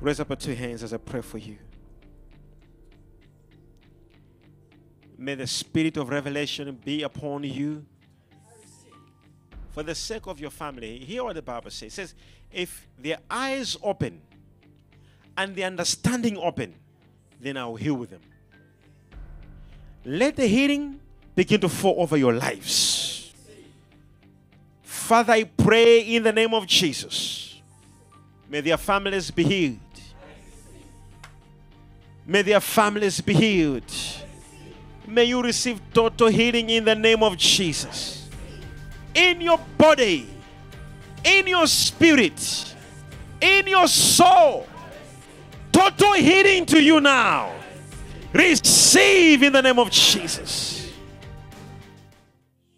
Raise up your two hands as I pray for you. May the spirit of revelation be upon you. For the sake of your family, hear what the Bible says. It says, if their eyes open and the understanding open, then I will heal with them. Let the healing begin to fall over your lives. Father, I pray in the name of Jesus. May their families be healed. May their families be healed. May you receive total healing in the name of Jesus. In your body, in your spirit, in your soul. Total healing to you now. Receive in the name of Jesus.